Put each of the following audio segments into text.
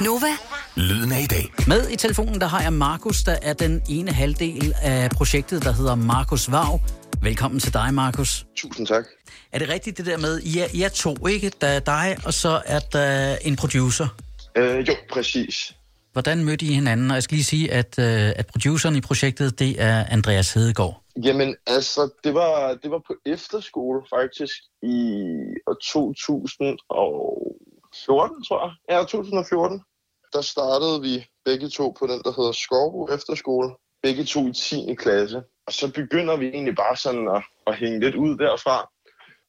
Nova. Lyden af i dag. Med i telefonen, der har jeg Markus, der er den ene halvdel af projektet, der hedder Markus Vav. Velkommen til dig, Markus. Tusind tak. Er det rigtigt det der med, I er, I er to, ikke? Der er dig, og så er der en producer. Øh, jo, præcis. Hvordan mødte I hinanden? Og jeg skal lige sige, at, øh, at produceren i projektet, det er Andreas Hedegaard. Jamen, altså, det var, det var på efterskole faktisk i år 2014, tror jeg. Ja, 2014. Der startede vi begge to på den, der hedder Skovbo Efterskole. Begge to i 10. klasse. Og så begynder vi egentlig bare sådan at, at hænge lidt ud derfra.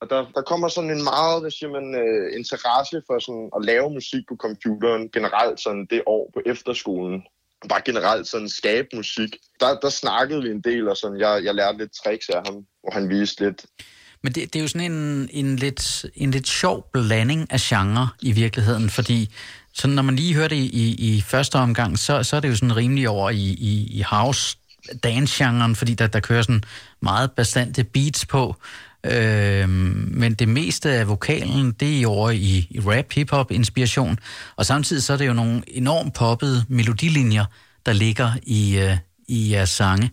Og der, der kommer sådan en meget, hvad siger man, uh, interesse for sådan at lave musik på computeren generelt sådan det år på efterskolen. Bare generelt sådan skabe musik. Der, der snakkede vi en del, og sådan, jeg, jeg lærte lidt tricks af ham, hvor han viste lidt. Men det, det er jo sådan en, en, lidt, en lidt sjov blanding af genre i virkeligheden, fordi sådan, når man lige hører det i, i, første omgang, så, så er det jo sådan rimelig over i, i, i house dance-genren, fordi der, der kører sådan meget bastante beats på. Øh, men det meste af vokalen, det er over i, i rap, hip-hop inspiration. Og samtidig så er det jo nogle enormt poppede melodilinjer, der ligger i, øh, i jeres sange.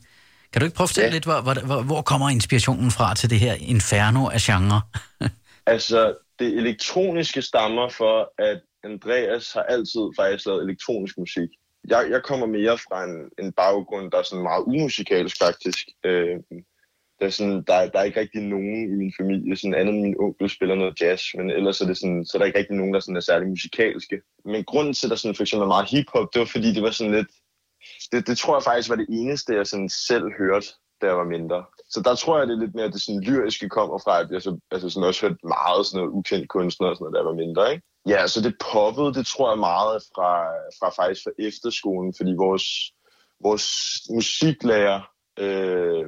Kan du ikke prøve at fortælle ja. lidt, hvor, hvor, hvor kommer inspirationen fra til det her inferno af genre? altså, det elektroniske stammer for, at Andreas har altid faktisk lavet elektronisk musik. Jeg, jeg kommer mere fra en, en baggrund, der er sådan meget umusikalsk faktisk. Øh, der er, sådan, der, der er ikke rigtig nogen i min familie, sådan andet min onkel spiller noget jazz, men ellers er det sådan, så er der ikke rigtig nogen, der sådan er særlig musikalske. Men grunden til, at der sådan for eksempel er meget hiphop, det var fordi, det var sådan lidt, det, det tror jeg faktisk var det eneste, jeg sådan selv hørte, da jeg var mindre. Så der tror jeg, det er lidt mere, at det sådan lyriske kommer fra, at jeg så, altså sådan også hørte meget sådan noget ukendt kunstner og sådan noget, da jeg var mindre, ikke? Ja, så det poppede, det tror jeg meget fra, fra faktisk fra efterskolen, fordi vores, vores musiklærer øh,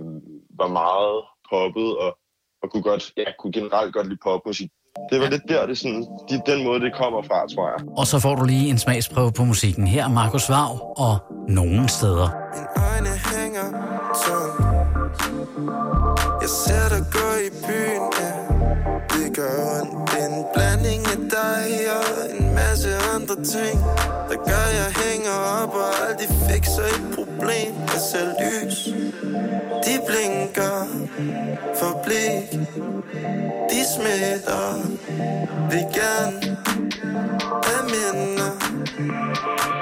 var meget poppet og, og kunne, godt, ja, kunne generelt godt lide popmusik. Det var lidt der, det sådan, de, den måde, det kommer fra, tror jeg. Og så får du lige en smagsprøve på musikken. Her er Markus Vav og Nogen steder. Min øjne hænger tom. Jeg ser dig gå i byen, ja. Det gør ondt. Det er en blanding af dig og en masse andre ting. Der gør, jeg hænger op og aldrig fikser et problem. Jeg ser lys. De blinker for blik. De smitter. Vi gerne have minder.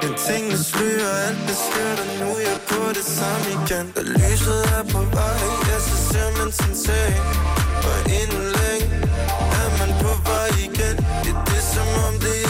Men tingene slører, alt beskytter Nu er jeg på det samme igen Da lyset er på vej, ja så ser man sin sag Og inden længe er man på vej igen Det er det som om det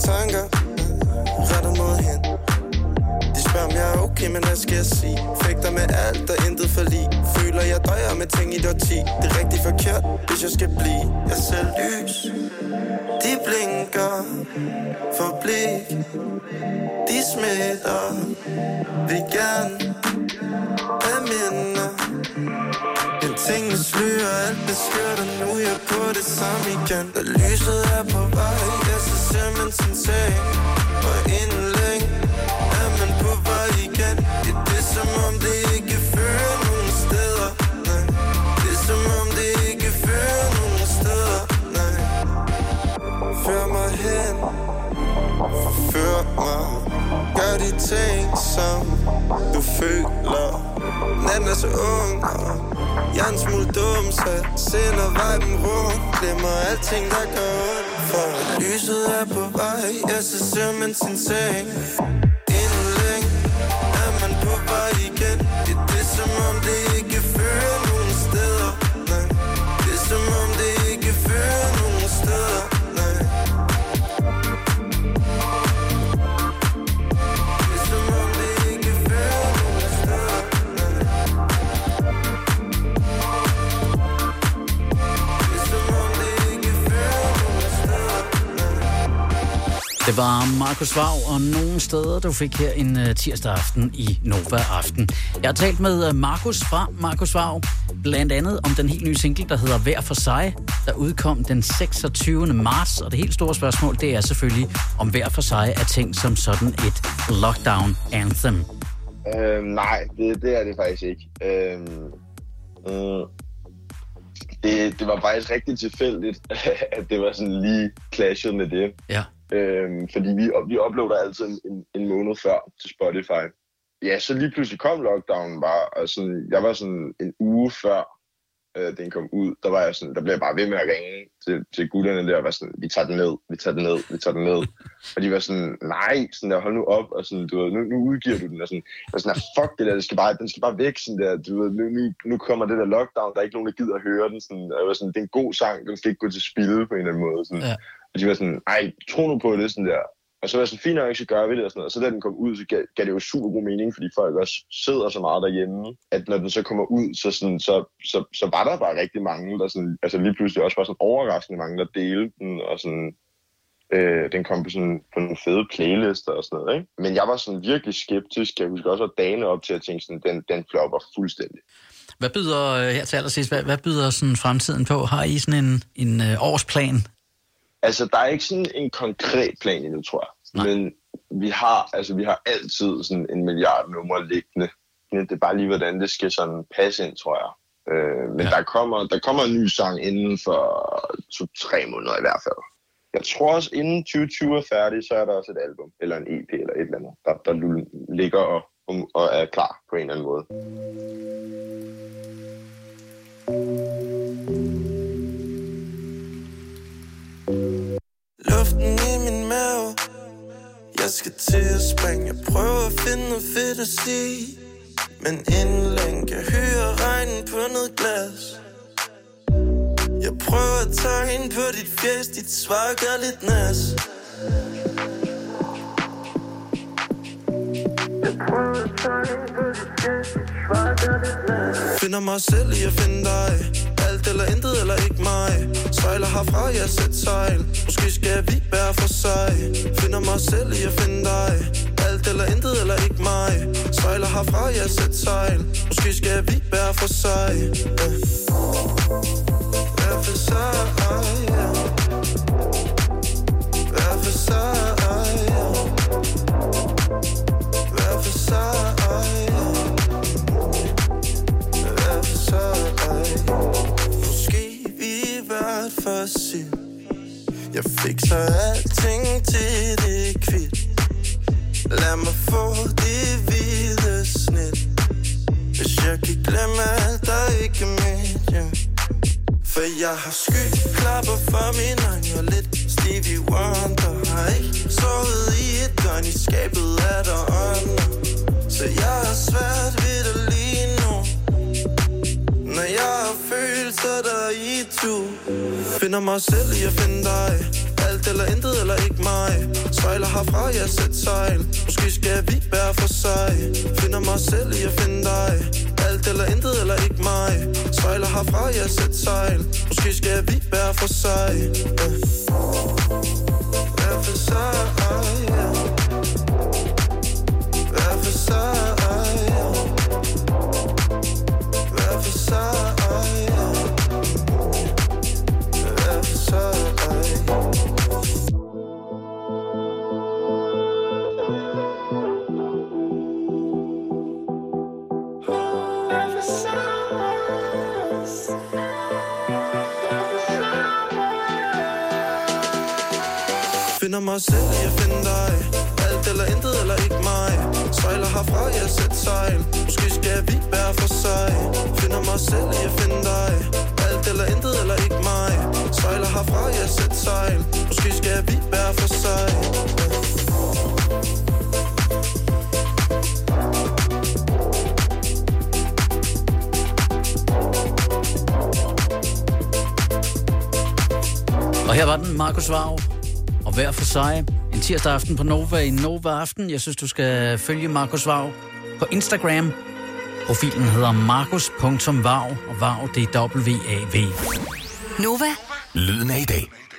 tanker. Rettet mod hen. De spørger, om jeg er okay, men hvad skal jeg sige? Fægter med alt og intet for lige Føler, jeg døjer med ting i et årti. Det er rigtig forkert, hvis jeg skal blive Jeg ser lys De blinker For blik. De smitter. Vil gerne af minder Men tingene slører Alt beskytter Nu. Er jeg på det samme igen. Da lyset er på vej Ja, så ser man sin sag Og inden længe Er man på vej igen. Det er det som om det ikke fører nogen steder. Nej. Det er som om det ikke fører nogen steder. Nej. Før mig hen. Forfør mig. Gør de ting, føler. Natten er så ung, og jeg er en smule dum Så jeg sender viben rundt. Glemmer alting, der gør ondt. For lyset er på vej Jeg så ser man sin seng. Inden længe er man på vej igen. Det er det, som om det Det var Markus Vav, og nogle steder, du fik her en uh, tirsdag aften i Nova Aften. Jeg har talt med uh, Markus fra Markus Vav, blandt andet om den helt nye single, der hedder Hver for sig, der udkom den 26. marts. Og det helt store spørgsmål, det er selvfølgelig, om Hver for sig er tænkt som sådan et lockdown anthem. Øh, nej, det, det er det faktisk ikke. Øh, øh, det, det var faktisk rigtig tilfældigt, at det var sådan lige clashet med det. Ja. Øhm, fordi vi, vi uploader altid en, en måned før til Spotify. Ja, så lige pludselig kom lockdownen bare, og sådan, jeg var sådan en uge før øh, den kom ud, der var jeg sådan, der blev jeg bare ved med at ringe til, til gutterne der, og var sådan, vi tager den ned, vi tager den ned, vi tager den ned. og de var sådan, nej, sådan der, hold nu op, og sådan, du ved, nu, nu udgiver du den, og sådan, jeg var sådan, fuck det der, det skal bare, den skal bare væk, sådan der, du ved, nu, nu, nu kommer det der lockdown, der er ikke nogen, der gider at høre den, sådan, og jeg var sådan, det er en god sang, den skal ikke gå til spil på en eller anden måde, sådan. Ja. Og de var sådan, ej, tro nu på det, sådan der. Og så var jeg sådan, fint nok, så gør vi det og sådan noget. Og så da den kom ud, så gav, gav det jo super god mening, fordi folk også sidder så meget derhjemme, at når den så kommer ud, så, sådan, så, så, så var der bare rigtig mange, der sådan, altså lige pludselig også var sådan overraskende mange, der delte den, og sådan, øh, den kom på sådan på nogle fede playlister og sådan noget, ikke? Men jeg var sådan virkelig skeptisk, jeg husker også at dagene op til at tænke sådan, den, den flopper fuldstændig. Hvad byder, øh, her til allersidst, hvad, hvad byder sådan fremtiden på? Har I sådan en, en øh, årsplan? Altså, der er ikke sådan en konkret plan endnu, tror jeg. Nej. Men vi har, altså, vi har altid sådan en milliard numre liggende. Men det er bare lige, hvordan det skal sådan passe ind, tror jeg. Øh, men Ja. der, kommer, der kommer en ny sang inden for to-tre måneder i hvert fald. Jeg tror også, inden 2020 er færdig, så er der også et album, eller en EP, eller et eller andet, der, der ligger og, og er klar på en eller anden måde. Skal til at springe. Jeg prøver at finde noget fedt at sige. Men inden længe kan høre regnen på noget glas. Jeg prøver at tage ind på dit fjes Dit svar gør lidt nas. Finder mig selv i at finde dig eller intet eller ikke mig. Sejler herfra, jeg sæt sejl Måske skal vi være for sig Finder mig selv i at finde dig. Alt eller intet eller ikke mig. Sejler herfra, jeg sæt sejl Måske skal vi være for sig ja. Hver for sig, ja. Hver for sig, for sig Jeg fikser alting til det er kvitt Lad mig få det hvide snit. Hvis jeg kan glemme alt, der ikke er mit ja. For jeg har skyklapper for min øjne Og lidt Stevie Wonder Har ikke sovet i et døgn. I skabet er der ånder Så jeg har svært ved det lige nu. Når jeg har følelser, der er i tur Finder mig selv i at finde dig. Alt eller intet eller ikke mig. Sejler herfra, jeg sæt sejl Måske skal vi være for sig. Finder mig selv i at finde dig. Alt eller intet eller ikke mig. Sejler herfra, jeg sæt sejl Måske skal vi være for sig. Ja. For sig, Finder mig selv jeg finder dig. Alt eller intet eller ikke mig. Sejler herfra, jeg sætter sejl. Måske skal vi være for sig. Finder mig selv jeg finder dig. Alt eller intet eller ikke mig. Sejler herfra, jeg sætter sejl. Måske skal vi være for sig. Og her var den, Markus Vav, og hver for sig. En tirsdag aften på Nova i Nova Aften. Jeg synes, du skal følge Markus Vav på Instagram. Profilen hedder markus.vav, og vav det er W-A-V. Nova Lyden af i dag.